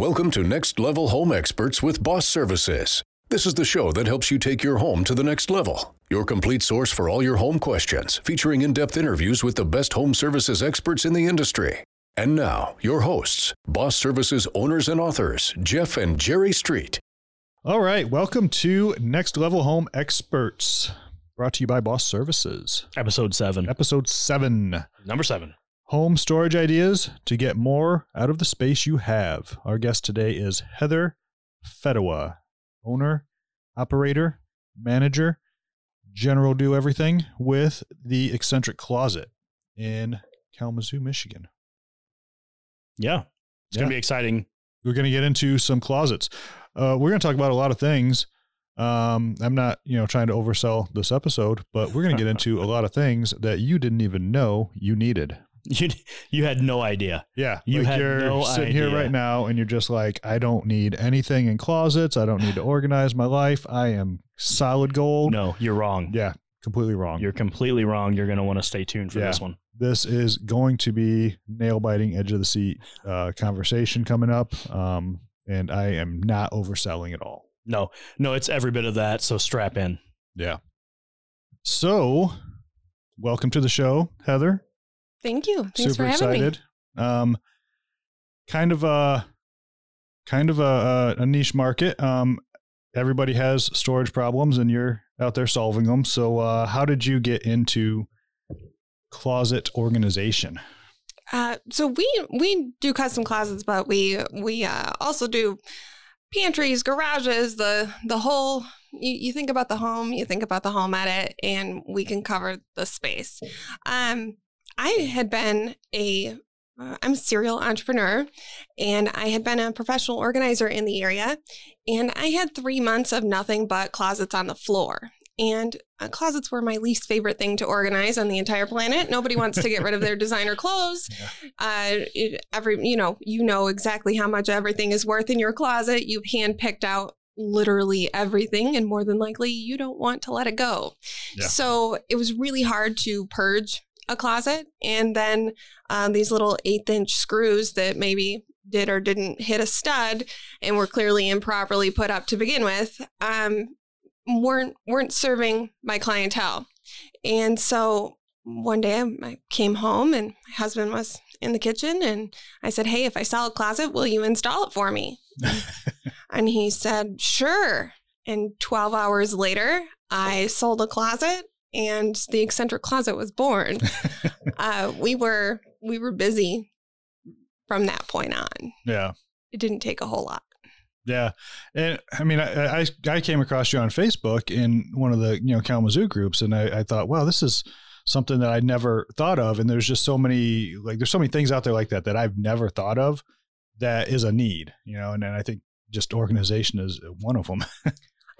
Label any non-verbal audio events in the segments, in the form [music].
Welcome to Next Level Home Experts with Boss Services. This is the show that helps you take your home to the next level. Your complete source for all your home questions, featuring in depth interviews with the best home services experts in the industry. And now, your hosts, Boss Services owners and authors, Jeff and Jerry Street. All right, welcome to Next Level Home Experts, brought to you by Boss Services. Episode seven. Episode 7 Number seven. Home storage ideas to get more out of the space you have. Our guest today is Heather Fedewa, owner, operator, manager, general do everything with the Eccentric Closet in Kalamazoo, Michigan. Yeah. It's Yeah. going to be exciting. We're going to get into some closets. Uh, we're going to talk about a lot of things. Um, I'm not, you know, trying to oversell this episode, but we're going to get into a lot of things that you didn't even know you needed. [laughs] You, you had no idea. Yeah, You like you're no sitting here right now, and you're just like, I don't need anything in closets. I don't need to organize my life. I am solid gold. No, you're wrong. Yeah, completely wrong. You're completely wrong. You're going to want to stay tuned for Yeah. this one. this is going to be nail biting, edge of the seat uh, conversation coming up, um, and I am not overselling at all. No, no, it's every bit of that. So strap in. Yeah. So, welcome to the show, Heather. Thank you. Thanks Super for having excited. Um, kind of a kind of a, a, a niche market. Um, everybody has storage problems, and you're out there solving them. So, uh, how did you get into closet organization? Uh, so we we do custom closets, but we we uh, also do pantries, garages, the the whole. You, you think about the home, you think about the home edit, and we can cover the space. Um, I had been a uh, I'm a serial entrepreneur, and I had been a professional organizer in the area, and I had three months of nothing but closets on the floor. And uh, closets were my least favorite thing to organize on the entire planet. Nobody wants to get rid of their [laughs] designer clothes. Uh, it, every you know you know exactly how much everything is worth in your closet. You've handpicked out literally everything, and more than likely you don't want to let it go. Yeah. So it was really hard to purge a closet, and then uh, these little eighth inch screws that maybe did or didn't hit a stud and were clearly improperly put up to begin with um, weren't weren't serving my clientele and so one day I- I came home and my husband was in the kitchen and I said, Hey, if I sell a closet, will you install it for me? [laughs] and he said, Sure. And 12 hours later, I sold a closet and the eccentric closet was born. [laughs] uh, we were we were busy from that point on. Yeah. It didn't take a whole lot. Yeah, and I mean, I, I I came across you on Facebook in one of the you know Kalamazoo groups, and I, I thought, wow, this is something that I never thought of. And there's just so many like there's so many things out there like that that I've never thought of that is a need, you know. And, and I think just organization is one of them. [laughs]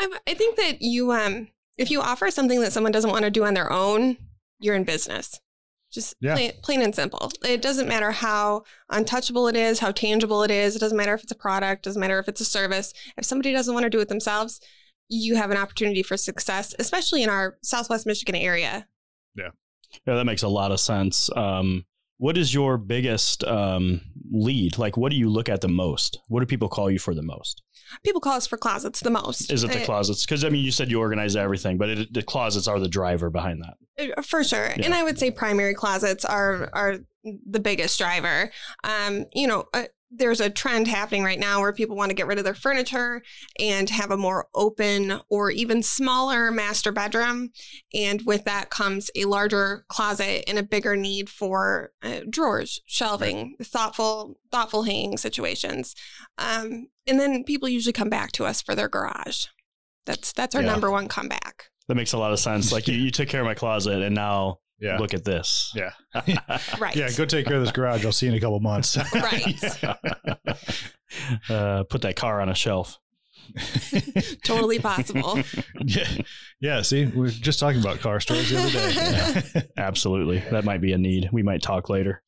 I, I think that you, um, if you offer something that someone doesn't want to do on their own, you're in business. Just Yeah. plain, plain and simple. It doesn't matter how untouchable it is, how tangible it is. It doesn't matter if it's a product. Doesn't matter if it's a service. If somebody doesn't want to do it themselves, you have an opportunity for success, especially in our Southwest Michigan area. Yeah, Yeah, that makes a lot of sense. Um, what is your biggest um, lead? Like, what do you look at the most? What do people call you for the most? People call us for closets the most. Is it the Uh, closets? Because I mean, you said you organize everything, but it, the closets are the driver behind that. Uh, For sure. Yeah. And I would say primary closets are are the biggest driver. Um, you know, uh, there's a trend happening right now where people want to get rid of their furniture and have a more open or even smaller master bedroom. And with that comes a larger closet and a bigger need for uh, drawers, shelving, thoughtful, thoughtful hanging situations. Um, and then people usually come back to us for their garage. That's that's our Yeah. number one comeback. That makes a lot of sense. Like you, [laughs] you took care of my closet, and now Yeah. look at this. Yeah. [laughs] Right. Yeah. Go take care of this garage. I'll see you in a couple months. [laughs] Right. [laughs] uh, put that car on a shelf. totally possible. yeah. Yeah. See, we are just talking about car stores the other day. Absolutely, that might be a need. We might talk later.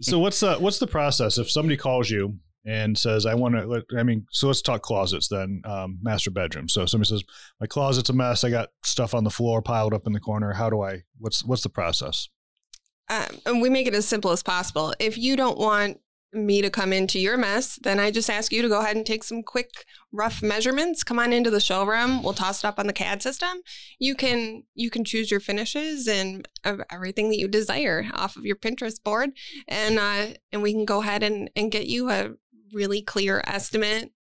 so what's the what's the process if somebody calls you and says I want to I mean so let's talk closets then um, master bedroom so somebody says my closet's a mess I got stuff on the floor piled up in the corner how do I what's what's the process um, and we make it as simple as possible. If you don't want me to come into your mess, then I just ask you to go ahead and take some quick rough measurements. Come on into the showroom. We'll toss it up on the CAD system. You can you can choose your finishes and everything that you desire off of your Pinterest board, and uh, and we can go ahead and and get you a really clear estimate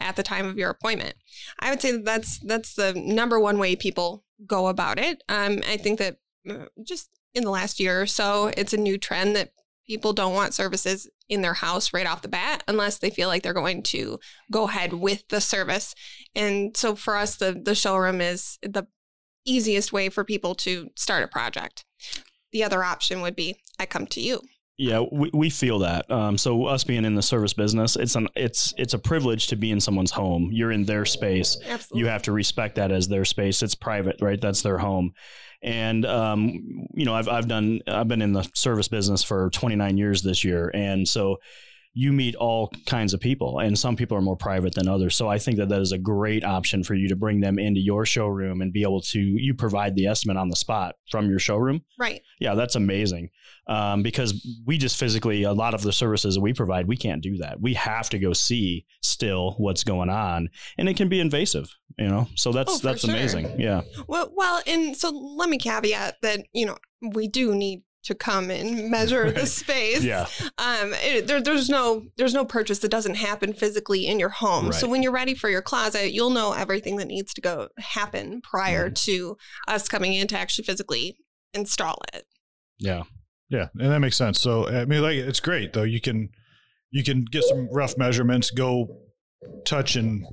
at the time of your appointment. I would say that that's that's the number one way people go about it. Um, I think that uh, just in the last year or so, it's a new trend that people don't want services in their house right off the bat unless they feel like they're going to go ahead with the service. And so for us, the, the showroom is the easiest way for people to start a project. The other option would be I come to you. Yeah, we, we feel that. Um, so us being in the service business, it's an it's it's a privilege to be in someone's home. You're in their space. Absolutely. You have to respect that as their space. It's private, right? That's their home. And um, you know, I've I've done I've been in the service business for 29 years this year, and so you meet all kinds of people and some people are more private than others. So i think that that is a great option for you to bring them into your showroom and be able to you provide the estimate on the spot from your showroom. Right. Yeah that's amazing. Um, because we just physically a lot of the services that we provide we can't do that. We have to go see still what's going on and it can be invasive you know? So that's oh, that's sure. amazing. Yeah. Well well and so let me caveat that you know we do need to come and measure the space. yeah. Um, it, there, there's no there's no purchase that doesn't happen physically in your home. Right. So when you're ready for your closet, you'll know everything that needs to go happen prior Mhm. to us coming in to actually physically install it. yeah Yeah, and that makes sense. So I mean, like it's great though. You can you can get some rough measurements, go touch and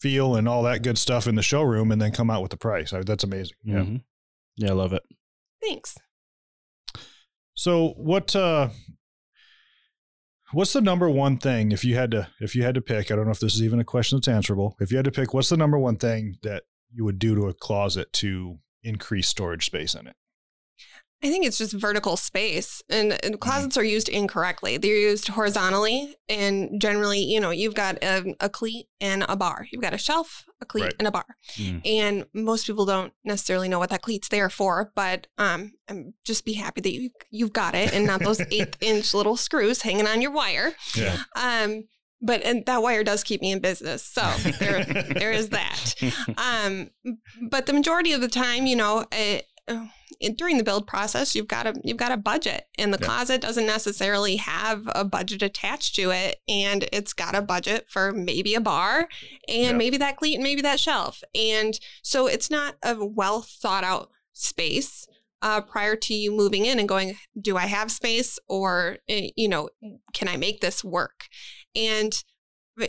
feel and all that good stuff in the showroom, and then come out with the price. I, that's amazing. Yeah. Mhm. yeah i love it Thanks. So what uh what's the number one thing if you had to if you had to pick, I don't know if this is even a question that's answerable. If you had to pick, what's the number one thing that you would do to a closet to increase storage space in it? I think it's just vertical space, and, and closets are used incorrectly. They're used horizontally, and generally, you know, you've got a, a cleat and a bar. You've got a shelf, a cleat, Right. and a bar. Mm. And most people don't necessarily know what that cleat's there for, but um, I'm just be happy that you you've got it, and not those [laughs] eighth inch little screws hanging on your wire. Yeah. Um, but and that wire does keep me in business, so there there is that. [laughs] Um, but the majority of the time, you know, it, uh, it- during the build process, you've got a you've got a budget, and the Yeah. closet doesn't necessarily have a budget attached to it, and it's got a budget for maybe a bar, and Yeah. maybe that cleat, and maybe that shelf, and so it's not a well thought out space. Uh, prior to you moving in and going, do I have space, or eh, you know, can I make this work? And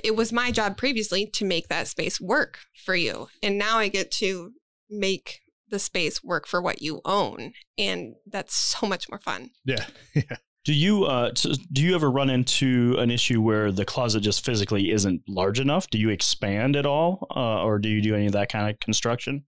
it was my job previously to make that space work for you. And now I get to make the space work for what you own. And that's so much more fun. Yeah. [laughs] yeah Do you uh, do you ever run into an issue where the closet just physically isn't large enough? Do you expand at all, uh, or do you do any of that kind of construction?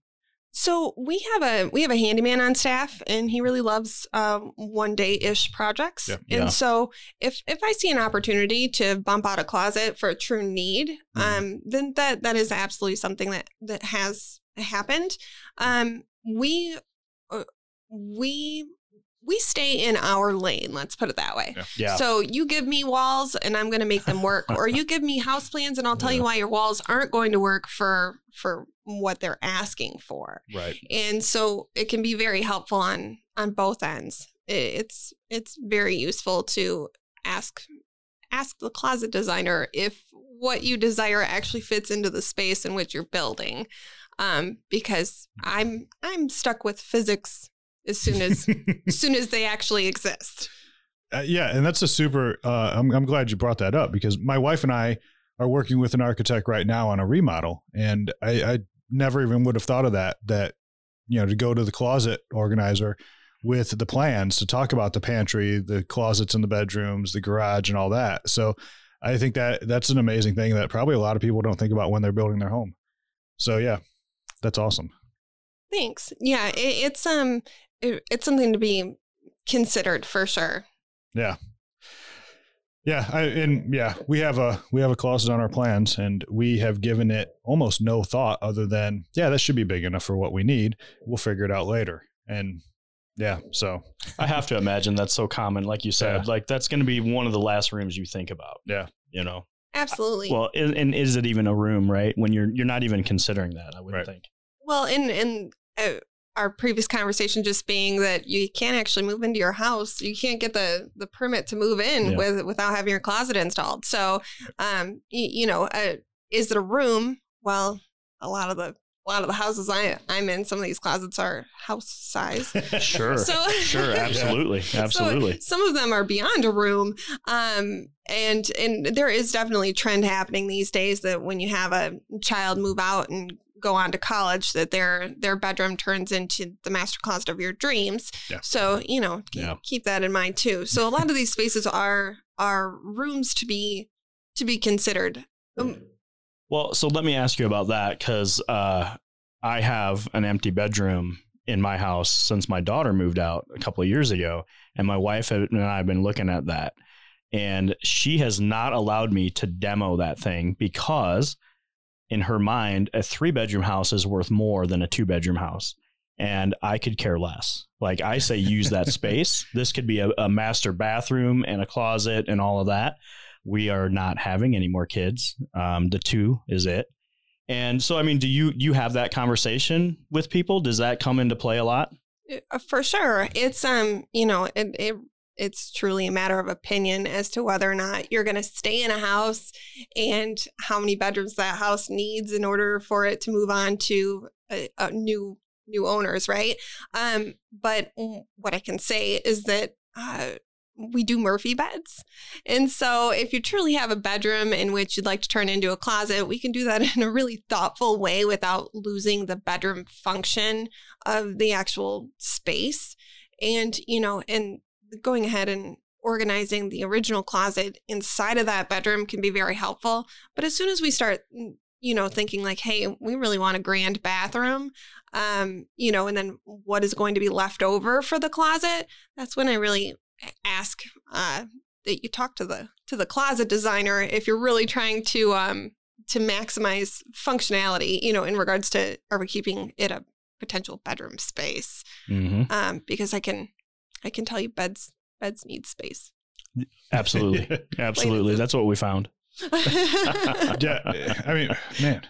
So we have a we have a handyman on staff, and he really loves um, one day ish projects. Yeah. And Yeah. so if if I see an opportunity to bump out a closet for a true need, Mhm. um, then that that is absolutely something that that has happened. Um, we uh, we we stay in our lane. Let's put it that way. Yeah. Yeah, So you give me walls and I'm going to make them work or you give me house plans and I'll tell you why your walls aren't going to work for for what they're asking for. Right. And so it can be very helpful on on both ends. It's it's very useful to ask ask the closet designer if what you desire actually fits into the space in which you're building. Um, because I'm I'm stuck with physics as soon as as [laughs] soon as they actually exist. Uh, yeah, and that's a super. Uh, I'm I'm glad you brought that up because my wife and I are working with an architect right now on a remodel, and I, I never even would have thought of that. That you know to go to the closet organizer with the plans to talk about the pantry, the closets in the bedrooms, the garage, and all that. So I think that that's an amazing thing that probably a lot of people don't think about when they're building their home. So yeah, that's awesome. Thanks. Yeah, it, it's um it, it's something to be considered for sure. Yeah. Yeah, I, and yeah, we have a we have a closet on our plans, and we have given it almost no thought other than yeah, that should be big enough for what we need. We'll figure it out later, and Yeah. So I have to imagine that's so common, like you said. Yeah. Like that's going to be one of the last rooms you think about. Yeah. You know. Absolutely. Well, and, and is it even a room, right? When you're you're not even considering that, I wouldn't Right. think. Well, in in uh, our previous conversation, just being that you can't actually move into your house, you can't get the the permit to move in Yeah. with without having your closet installed. So, um, you, you know, uh, is it a room? Well, a lot of the a lot of the houses I I'm in, some of these closets are house size. [laughs] Sure. [laughs] So sure. Absolutely. [laughs] Absolutely. So some of them are beyond a room, um, and and there is definitely a trend happening these days that when you have a child move out and go on to college, that their their bedroom turns into the master closet of your dreams. Yeah. So you know, keep, Yeah. keep that in mind too. So a lot of these spaces are are rooms to be to be considered. Well, so let me ask you about that because uh, I have an empty bedroom in my house since my daughter moved out a couple of years ago, and my wife and I have been looking at that, and she has not allowed me to demo that thing because, in her mind, a three bedroom house is worth more than a two bedroom house. And I could care less. Like I say, use that [laughs] space. This could be a, a master bathroom and a closet and all of that we are not having any more kids. Um, the two is it. And so, I mean, do you you have that conversation with people? Does that come into play a lot? Uh, For sure. It's um, you know, it, it it's truly a matter of opinion as to whether or not you're going to stay in a house and how many bedrooms that house needs in order for it to move on to a, a new new owners, right? Um, but what I can say is that uh, we do Murphy beds. And so if you truly have a bedroom in which you'd like to turn into a closet, we can do that [laughs] in a really thoughtful way without losing the bedroom function of the actual space. And, you know, and going ahead and organizing the original closet inside of that bedroom can be very helpful. But as soon as we start, mm, you know, thinking like, hey, we really want a grand bathroom, um, you know, and then what is going to be left over for the closet, that's when I really ask uh, that you talk to the to the closet designer if you're really trying to um to maximize functionality, you know, in regards to are we keeping it a potential bedroom space? Mm-hmm. Um, because I can I can tell you beds beds need space. Absolutely, [laughs] absolutely. That's what we found. [laughs] yeah. I mean, man,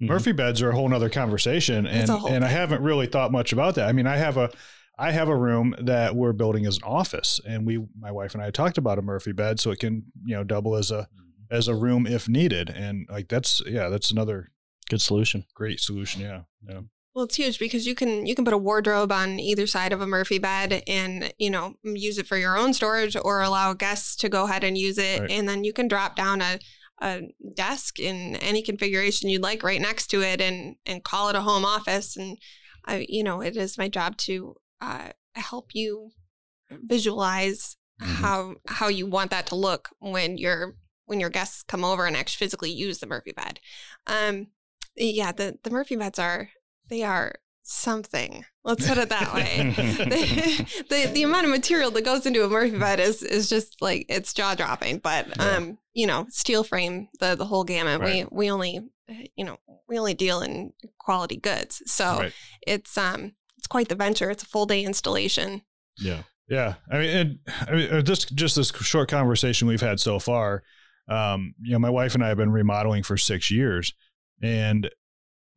Mhm. Murphy beds are a whole nother conversation, and whole and I haven't really thought much about that. I mean, I have a I have a room that we're building as an office, and we my wife and I talked about a Murphy bed, so it can you know double as a mm-hmm. as a room if needed, and like that's yeah, that's another Good solution. great solution. Yeah, yeah. Well, it's huge because you can you can put a wardrobe on either side of a Murphy bed and you know use it for your own storage or allow guests to go ahead and use it, Right. and then you can drop down a a desk in any configuration you'd like right next to it and and call it a home office. And I you know it is my job to uh, help you visualize Mhm. how how you want that to look when your when your guests come over and actually physically use the Murphy bed. Um, yeah, the the Murphy beds are they are something. Let's put it that way. the, [laughs] [laughs] the the amount of material that goes into a Murphy bed is is just like it's jaw dropping. But Yeah. um, you know, steel frame, the the whole gamut. Right. We we only you know we only deal in quality goods, so Right. it's um quite the venture. It's a full day installation. Yeah. Yeah, I mean, and, I mean, uh, this just this short conversation we've had so far. Um, you know, my wife and I have been remodeling for six years, and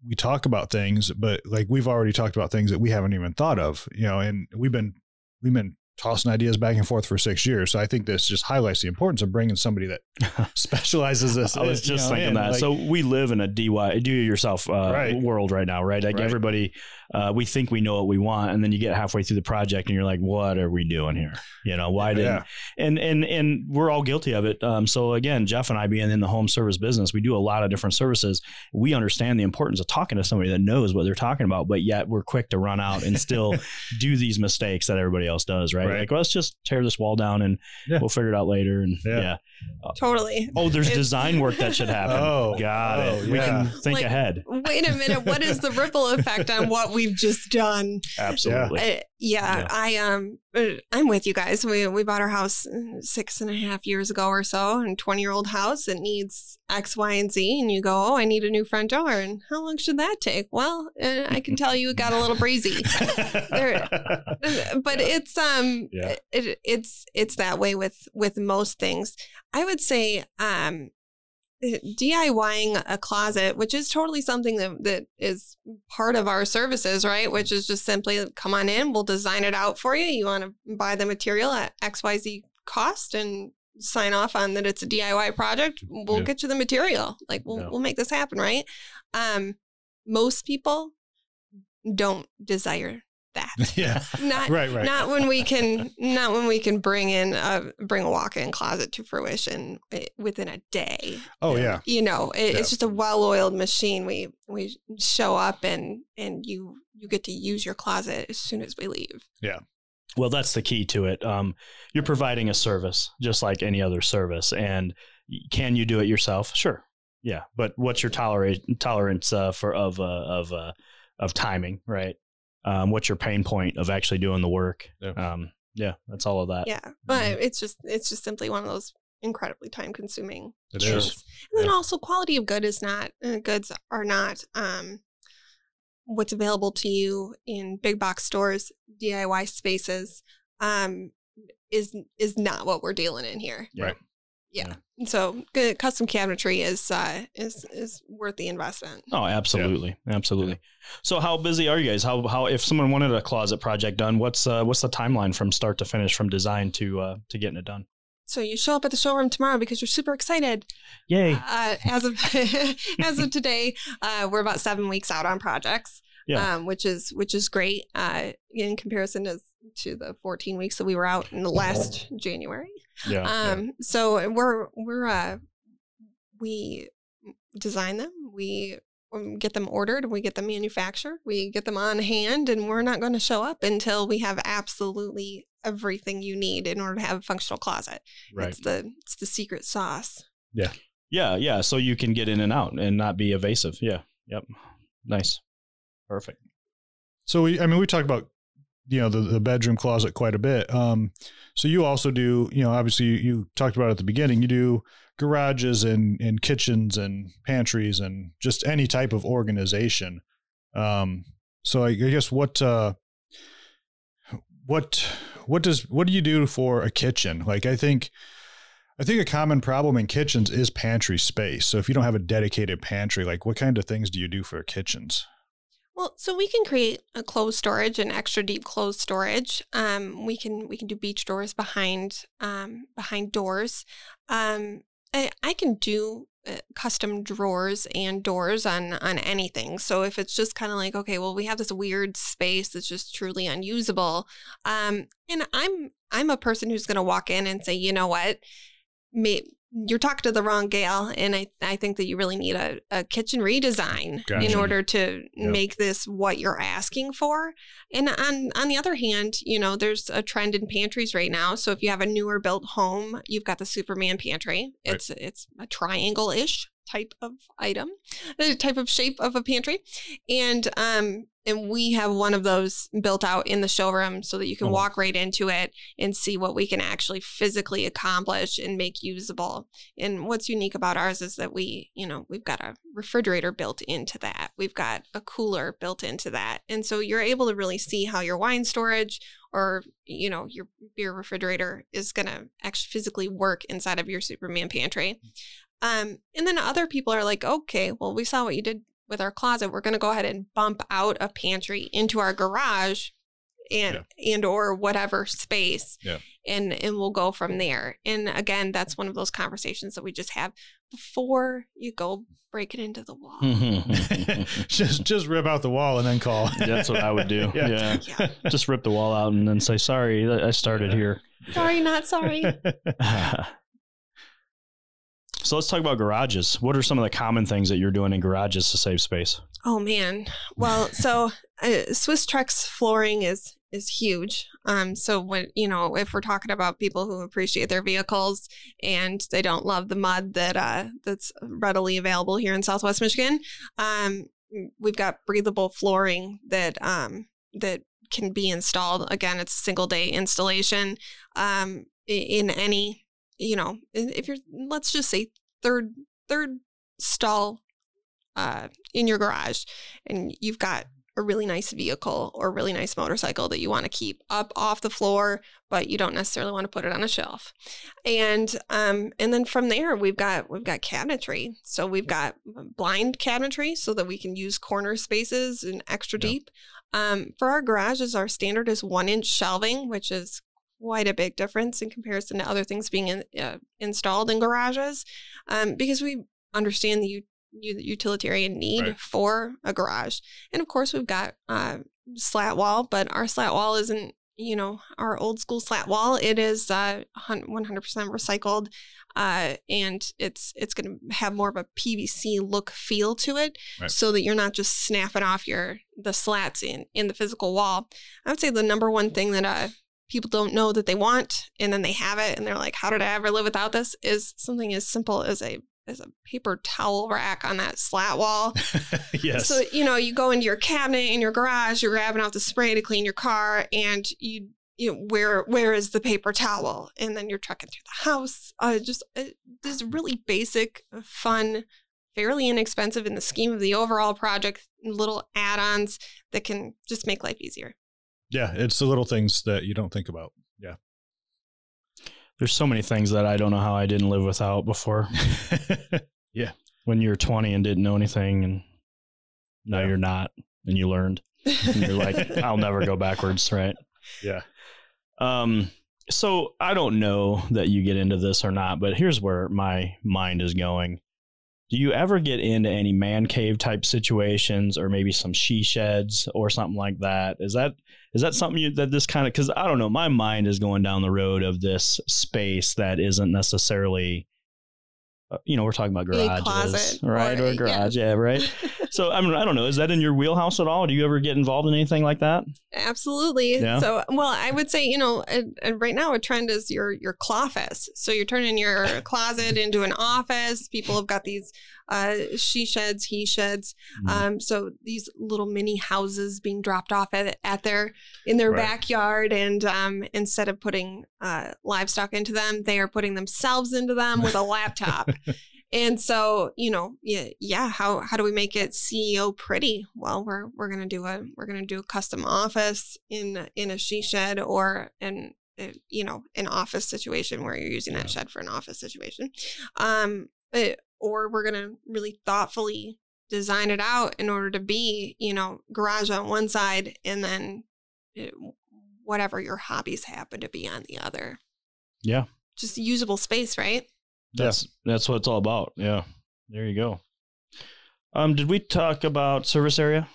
we talk about things, but like we've already talked about things that we haven't even thought of. You know, and we've been we've been tossing ideas back and forth for six years. So I think this just highlights the importance of bringing somebody that [laughs] specializes this. I was just know, thinking in. that. Like, so we live in a DIY, do it yourself uh, Right. world right now, right? Like Right. everybody, uh, we think we know what we want, and then you get halfway through the project, and you're like, "What are we doing here? You know, why didn't?" yeah, And and and we're all guilty of it. Um, so again, Jeff and I, being in the home service business, we do a lot of different services. We understand the importance of talking to somebody that knows what they're talking about, but yet we're quick to run out and still [laughs] do these mistakes that everybody else does, right? Right. Like, well, let's just tear this wall down and Yeah. we'll figure it out later. And Yeah. yeah. Totally. Oh, there's It's- design work that should happen. [laughs] Oh, got oh, it. We can think Like- ahead. Wait a minute. What is the ripple effect on what we've just done? Absolutely. I, Yeah, Yeah. I um, uh, I'm with you guys. We we bought our house uh, six and a half years ago or so, and twenty year old house. It needs X, Y, and Z, and you go, oh, I need a new front door, and how long should that take? Well, uh, I can tell you, it got a little breezy. There- [laughs] but it's um, Yeah. it, it's it's that way with with most things. I would say um. DIYing a closet, which is totally something that, that is part of our services, right? Which is just simply come on in, we'll design it out for you. You want to buy the material at XYZ cost and sign off on that it's a DIY project, we'll Yeah. get you the material. Like we'll we'll make this happen, right? Um most people don't desire that. [laughs] yeah. Not Right. Right. not when we can not when we can bring in a bring a walk-in closet to fruition eh, within a day oh yeah. you know it, Yeah. it's just a well-oiled machine we we show up and and you you get to use your closet as soon as we leave Yeah. Well, that's the key to it. Um, you're providing a service just like any other service, and can you do it yourself? Sure, yeah. But what's your tolerate tolerance uh, for of uh, of uh, of timing, right? Um, what's your pain point of actually doing the work? Yeah. Um, yeah, that's all of that. yeah but Mm-hmm. it's just it's just simply one of those incredibly time consuming It Sure. is. and then Yeah. also quality of good is not uh, goods are not um what's available to you in big box stores diy spaces um is is not what we're dealing in here Right. Yeah, so good custom cabinetry is uh is is worth the investment Oh, absolutely, absolutely. So, how busy are you guys? How how if someone wanted a closet project done, what's uh, what's the timeline from start to finish, from design to uh, to getting it done? So you show up at the showroom tomorrow because you're super excited. Yay! Uh, as of [laughs] as of today, uh, we're about seven weeks out on projects, Yeah. um, which is which is great uh, in comparison to to the 14 weeks that we were out in the last [laughs] January. Yeah. Um, so we're we're uh, we design them, we um, get them ordered, we get them manufactured, we get them on hand, and we're not going to show up until we have absolutely everything you need in order to have a functional closet. right. It's the it's the secret sauce. Yeah. Yeah, yeah. So you can get in and out and not be evasive. Yeah. Yep. Nice. Perfect. So we, I mean, we talked about you know the, the bedroom closet quite a bit. Um, so you also do, you know, obviously you, you talked about at the beginning. You do garages and and kitchens and pantries and just any type of organization. Um, so I, I guess what uh, what what does what do you do for a kitchen? Like I think. I think a common problem in kitchens is pantry space. So if you don't have a dedicated pantry, like what kind of things do you do for kitchens? Well, so we can create a closed storage and extra deep closed storage. Um, we can we can do beach doors behind um, behind doors. Um, I, I can do uh, custom drawers and doors on on anything. So if it's just kind of like okay, well, we have this weird space that's just truly unusable, um, and I'm I'm a person who's going to walk in and say, you know what, May, you're talking to the wrong gal, and I I think that you really need a, a kitchen redesign in order to Yep. make this what you're asking for. And on on the other hand, you know, there's a trend in pantries right now. So if you have a newer built home, you've got the Superman pantry. Right. It's it's a triangle ish type of item, a type of shape of a pantry, and um and we have one of those built out in the showroom so that you can Oh. walk right into it and see what we can actually physically accomplish and make usable. And what's unique about ours is that we, you know, we've got a refrigerator built into that. We've got a cooler built into that. And so you're able to really see how your wine storage or, you know, your beer refrigerator is going to actually physically work inside of your Superman pantry. Um, and then other people are like, okay, well, we saw what you did with our closet. We're going to go ahead and bump out a pantry into our garage and and or whatever space Yeah. and and we'll go from there and again that's one of those conversations that we just have before you go break it into the wall [laughs] just just rip out the wall and then call. [laughs] That's what I would do. [laughs] Yeah. Yeah. Yeah. Just rip the wall out and then say, sorry, I I started here. sorry not sorry so let's talk about garages. What are some of the common things that you're doing in garages to save space? Oh man. Well, so uh, Swisstrax flooring is is huge. Um, so when you know if we're talking about people who appreciate their vehicles and they don't love the mud that uh, that's readily available here in Southwest Michigan, um, we've got breathable flooring that um, that can be installed. Again, it's a single day installation um, in any, you know, if you're, let's just say third, third stall uh, in your garage and you've got a really nice vehicle or a really nice motorcycle that you want to keep up off the floor, but you don't necessarily want to put it on a shelf. And um, and then from there we've got we've got cabinetry. So we've got blind cabinetry so that we can use corner spaces and extra yeah. deep. Um, for our garages, our standard is one inch shelving, which is quite a big difference in comparison to other things being in, uh, installed in garages, um, because we understand the utilitarian need right. for a garage. And of course, we've got uh, slat wall, but our slat wall isn't, you know, our old school slat wall. It is uh, 100% recycled, uh, and it's it's going to have more of a PVC look feel to it, right. so that you're not just snapping off your the slats in in the physical wall. I would say the number one thing that uh, people don't know that they want and then they have it and they're like how did i ever live without this is something as simple as a there's a paper towel rack on that slat wall. [laughs] yes. So, you know, you go into your cabinet in your garage, you're grabbing out the spray to clean your car, and you, you know, where where is the paper towel? And then you're trucking through the house. Uh, just uh, this really basic, fun, fairly inexpensive in the scheme of the overall project, little add ons that can just make life easier. Yeah, it's the little things that you don't think about. Yeah there's so many things that I don't know how I didn't live without before. [laughs] yeah. When you're 20 and didn't know anything and now yeah. you're not and you learned. And you're like, [laughs] I'll never go backwards, right? Yeah. Um so I don't know that you get into this or not, but here's where my mind is going. Do you ever get into any man cave type situations or maybe some she sheds or something like that? Is that is that something you, that this kind of, because I don't know, my mind is going down the road of this space that isn't necessarily, Uh, you know, we're talking about garages, closet, right? Or, or a garage, yeah, yeah right. [laughs] so I mean, I don't know. Is that in your wheelhouse at all? Do you ever get involved in anything like that? Absolutely. Yeah. So, well, I would say, you know, right now a trend is your your cloffice. So you're turning your [laughs] closet into an office. People have got these uh, she sheds, he sheds. Mm-hmm. Um, so these little mini houses being dropped off at, at their in their right. backyard, and um, instead of putting uh, livestock into them, they are putting themselves into them with a laptop. [laughs] and so you know yeah, yeah how how do we make it ceo pretty well we're we're gonna do a we're gonna do a custom office in in a she shed or an uh, you know an office situation where you're using that shed for an office situation um it, or we're going to really thoughtfully design it out in order to be, you know, garage on one side and then it, eh, whatever your hobbies happen to be on the other. Yeah. Just usable space, right? That's yeah. that's what it's all about. Yeah. There you go. Um, did we talk about service area?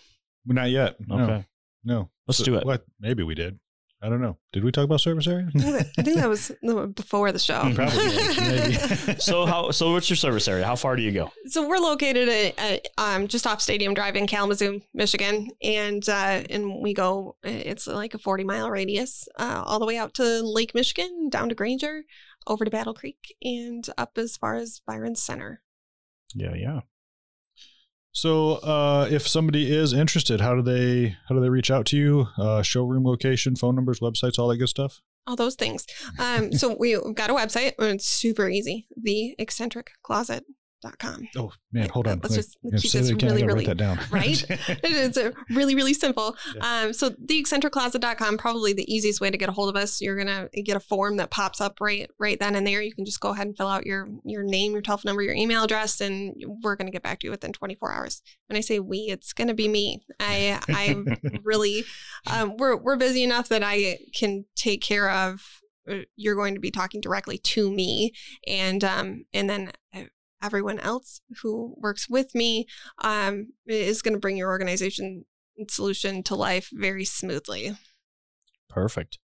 Not yet. Okay. No. no. Let's so, do it. What? Maybe we did. I don't know. Did we talk about service area? I think that was before the show. Probably. [laughs] so how? So what's your service area? How far do you go? So we're located at, at um, just off Stadium Drive in Kalamazoo, Michigan, and uh, and we go. It's like a forty mile radius, uh, all the way out to Lake Michigan, down to Granger, over to Battle Creek, and up as far as Byron Center. Yeah, yeah. So, uh, if somebody is interested, how do they how do they reach out to you? Uh, showroom location, phone numbers, websites, all that good stuff. All those things. Um, so we've got a website. And it's super easy. The eccentric closet com. Oh man, hold on. Let's just let's keep this really, really write that down. right. [laughs] it's a really, really simple. Yeah. Um, so theeccentriccloset.com, probably the easiest way to get a hold of us. You're gonna get a form that pops up right right then and there. You can just go ahead and fill out your your name, your telephone number, your email address, and we're gonna get back to you within 24 hours. When I say we, it's gonna be me. I I really [laughs] um, we're we're busy enough that I can take care of uh, you're going to be talking directly to me and um and then uh, everyone else who works with me um, is going to bring your organization solution to life very smoothly. Perfect.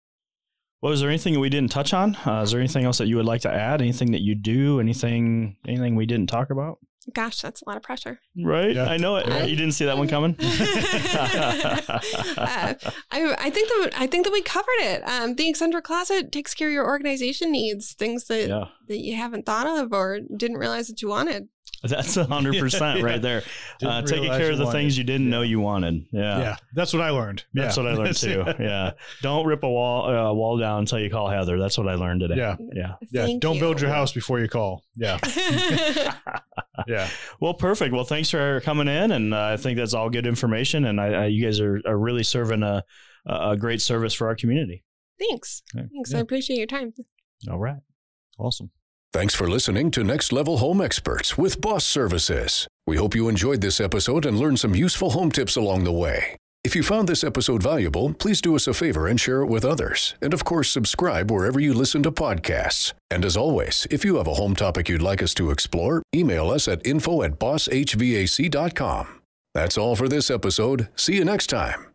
Well, is there anything we didn't touch on? Uh, is there anything else that you would like to add? Anything that you do? Anything? Anything we didn't talk about? Gosh, that's a lot of pressure. Right? Yeah. I know it. I- you didn't see that one coming? [laughs] Uh, I, I think that I think that we covered it. Um, the eccentric closet takes care of your organization needs, things that yeah. that you haven't thought of or didn't realize that you wanted. That's a hundred percent [laughs] right there. Uh, taking care of the wanted. things you didn't know you wanted. Yeah. Yeah. that's what I learned. That's Yeah. what I learned [laughs] too. Yeah. Don't rip a wall uh, wall down until you call Heather. That's what I learned today. Yeah. Yeah. Yeah, Thank don't build your house before you call. Yeah, yeah. Well, perfect. Well, thanks for coming in, and uh, I think that's all good information. And I, I, you guys are, are really serving a, a great service for our community. Thanks. Okay. Thanks. Yeah. I appreciate your time. All right. Awesome. Thanks for listening to Next Level Home Experts with Boss Services. We hope you enjoyed this episode and learned some useful home tips along the way. If you found this episode valuable, please do us a favor and share it with others. And of course, subscribe wherever you listen to podcasts. And as always, if you have a home topic you'd like us to explore, email us at info at bosshvac.com. That's all for this episode. See you next time.